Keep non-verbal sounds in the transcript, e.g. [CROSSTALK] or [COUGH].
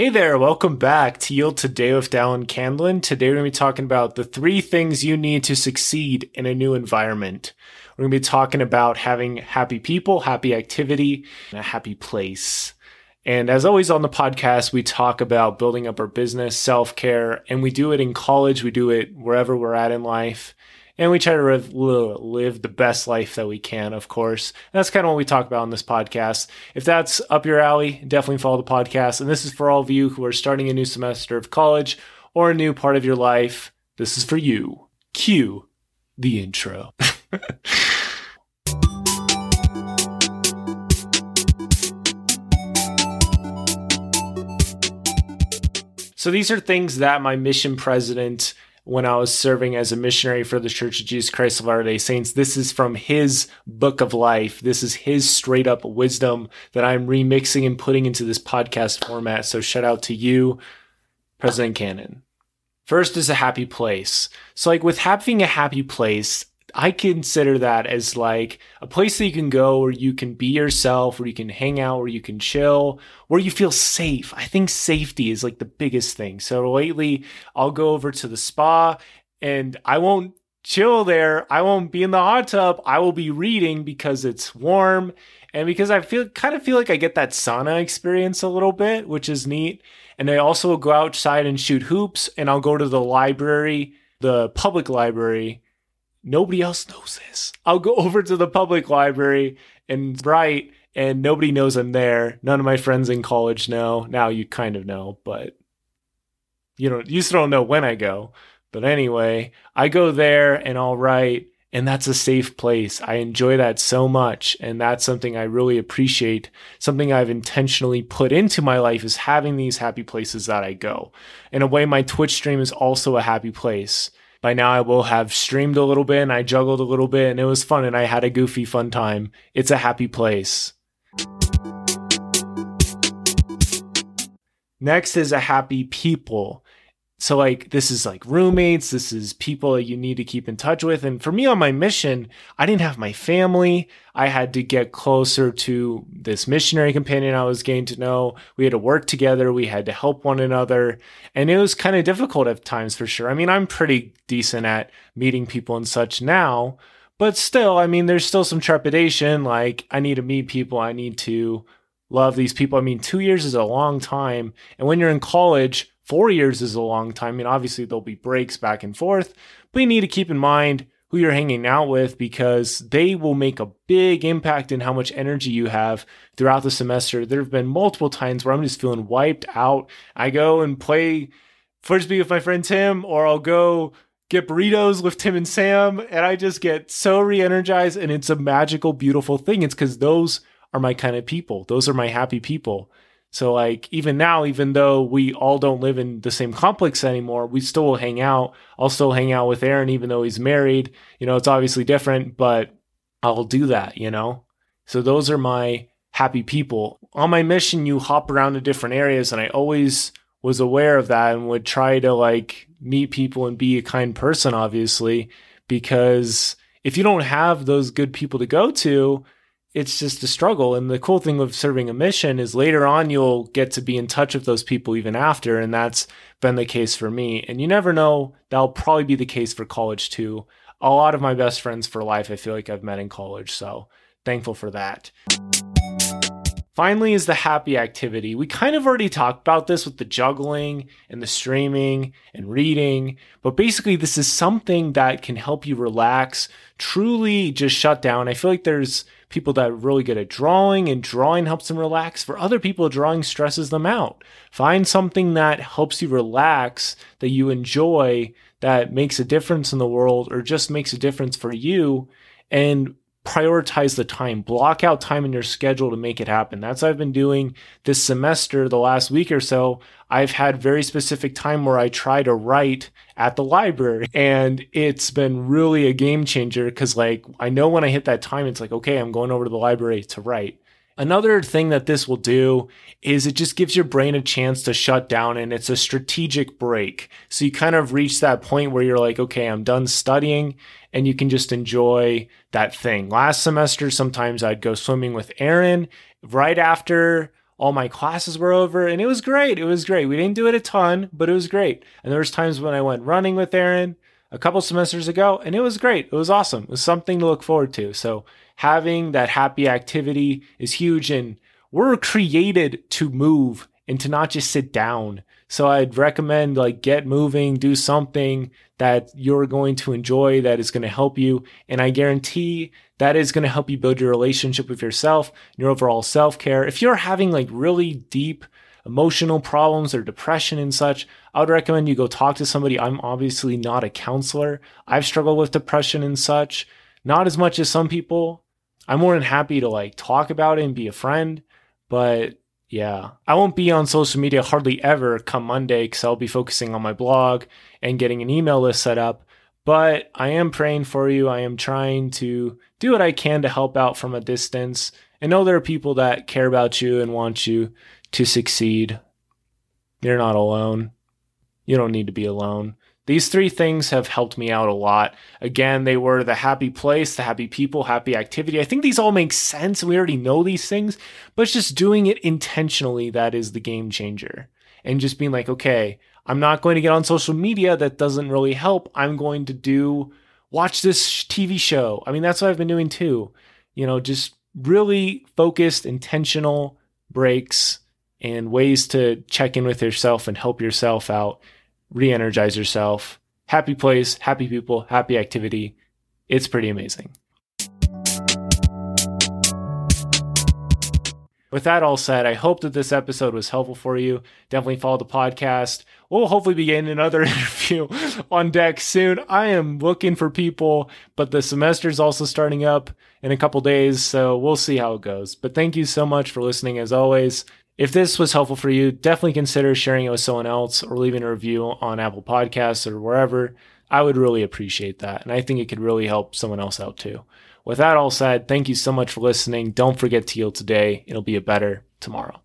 Hey there, welcome back to Heal Today with Dallin Candlin. Today we're going to be talking about the three things you need to succeed in a new environment. We're going to be talking about having happy people, happy activity, and a happy place. And as always on the podcast, we talk about building up our business, self care, and we do it in college, we do it wherever we're at in life and we try to live, live the best life that we can, of course. And that's kind of what we talk about on this podcast. If that's up your alley, definitely follow the podcast. And this is for all of you who are starting a new semester of college or a new part of your life. This is for you. Cue the intro. [LAUGHS] So these are things that my mission president when I was serving as a missionary for the Church of Jesus Christ of Latter day Saints. This is from his book of life. This is his straight up wisdom that I'm remixing and putting into this podcast format. So shout out to you, President Cannon. First is a happy place. So, like with having a happy place, I consider that as like a place that you can go where you can be yourself, where you can hang out, where you can chill, where you feel safe. I think safety is like the biggest thing. So lately, I'll go over to the spa and I won't chill there. I won't be in the hot tub. I will be reading because it's warm and because I feel kind of feel like I get that sauna experience a little bit, which is neat. And I also go outside and shoot hoops and I'll go to the library, the public library nobody else knows this. I'll go [LAUGHS] over to the public library and write, and nobody knows I'm there. None of my friends in college know. Now you kind of know, but you don't. You still don't know when I go. But anyway, I go there and I'll write, and that's a safe place. I enjoy that so much, and that's something I really appreciate. Something I've intentionally put into my life is having these happy places that I go. In a way, my Twitch stream is also a happy place by now I will have streamed a little bit and I juggled a little bit and it was fun and I had a goofy fun time. It's a happy place. Next is a happy people so like this is like roommates this is people that you need to keep in touch with. And for me on my mission i didn't have my family. I had to get closer to this missionary companion i was getting to know. We had to work together. We had to help one another. And it was kind of difficult at times for sure. I mean i'm pretty decent at meeting people and such now but still i mean there's still some trepidation like i need to meet people. I need to love these people. I mean two years is a long time. And when you're in college Four years is a long time. I mean, obviously there'll be breaks back and forth, but you need to keep in mind who you're hanging out with because they will make a big impact in how much energy you have throughout the semester. There have been multiple times where I'm just feeling wiped out. I go and play frisbee with my friend Tim, or I'll go get burritos with Tim and Sam, and I just get so re energized. And it's a magical, beautiful thing. It's because those are my kind of people, those are my happy people. So like even now, even though we all don't live in the same complex anymore, we still will hang out. I'll still hang out with Aaron, even though he's married. You know, it's obviously different, but I'll do that, you know? So those are my happy people. On my mission, you hop around to different areas, and I always was aware of that and would try to like meet people and be a kind person, obviously, because if you don't have those good people to go to, it's just a struggle. And the cool thing of serving a mission is later on you'll get to be in touch with those people even after. And that's been the case for me. And you never know, that'll probably be the case for college too. A lot of my best friends for life, I feel like I've met in college. So thankful for that. Finally, is the happy activity. We kind of already talked about this with the juggling and the streaming and reading, but basically, this is something that can help you relax, truly just shut down. I feel like there's people that are really good at drawing, and drawing helps them relax. For other people, drawing stresses them out. Find something that helps you relax, that you enjoy, that makes a difference in the world, or just makes a difference for you, and prioritize the time. Block out time in your schedule to make it happen. That's I've been doing this semester, the last week or so. I've had very specific time where I try to write at the library and it's been really a game changer because like I know when I hit that time, it's like, okay, I'm going over to the library to write. Another thing that this will do is it just gives your brain a chance to shut down and it's a strategic break. So you kind of reach that point where you're like, okay, I'm done studying and you can just enjoy that thing. Last semester, sometimes I'd go swimming with Aaron right after all my classes were over and it was great. It was great. We didn't do it a ton, but it was great. And there was times when I went running with Aaron a couple semesters ago and it was great. It was awesome. It was something to look forward to. So having that happy activity is huge and we're created to move and to not just sit down. So I'd recommend like get moving, do something that you're going to enjoy that is going to help you. And I guarantee that is going to help you build your relationship with yourself, your overall self care. If you're having like really deep emotional problems or depression and such, I would recommend you go talk to somebody. I'm obviously not a counselor. I've struggled with depression and such, not as much as some people. I'm more than happy to like talk about it and be a friend. But yeah, I won't be on social media hardly ever come Monday because I'll be focusing on my blog and getting an email list set up. But I am praying for you. I am trying to do what I can to help out from a distance and know there are people that care about you and want you to succeed. You're not alone. You don't need to be alone. These three things have helped me out a lot. Again, they were the happy place, the happy people, happy activity. I think these all make sense. We already know these things, but it's just doing it intentionally that is the game changer. And just being like, okay, I'm not going to get on social media. That doesn't really help. I'm going to do watch this TV show. I mean, that's what I've been doing too. You know, just really focused, intentional breaks and ways to check in with yourself and help yourself out, re energize yourself. Happy place, happy people, happy activity. It's pretty amazing. With that all said, I hope that this episode was helpful for you. Definitely follow the podcast. We'll hopefully be getting another [LAUGHS] interview on deck soon. I am looking for people, but the semester is also starting up in a couple days, so we'll see how it goes. But thank you so much for listening as always. If this was helpful for you, definitely consider sharing it with someone else or leaving a review on Apple Podcasts or wherever. I would really appreciate that. And I think it could really help someone else out too. With that all said, thank you so much for listening. Don't forget to heal today. It'll be a better tomorrow.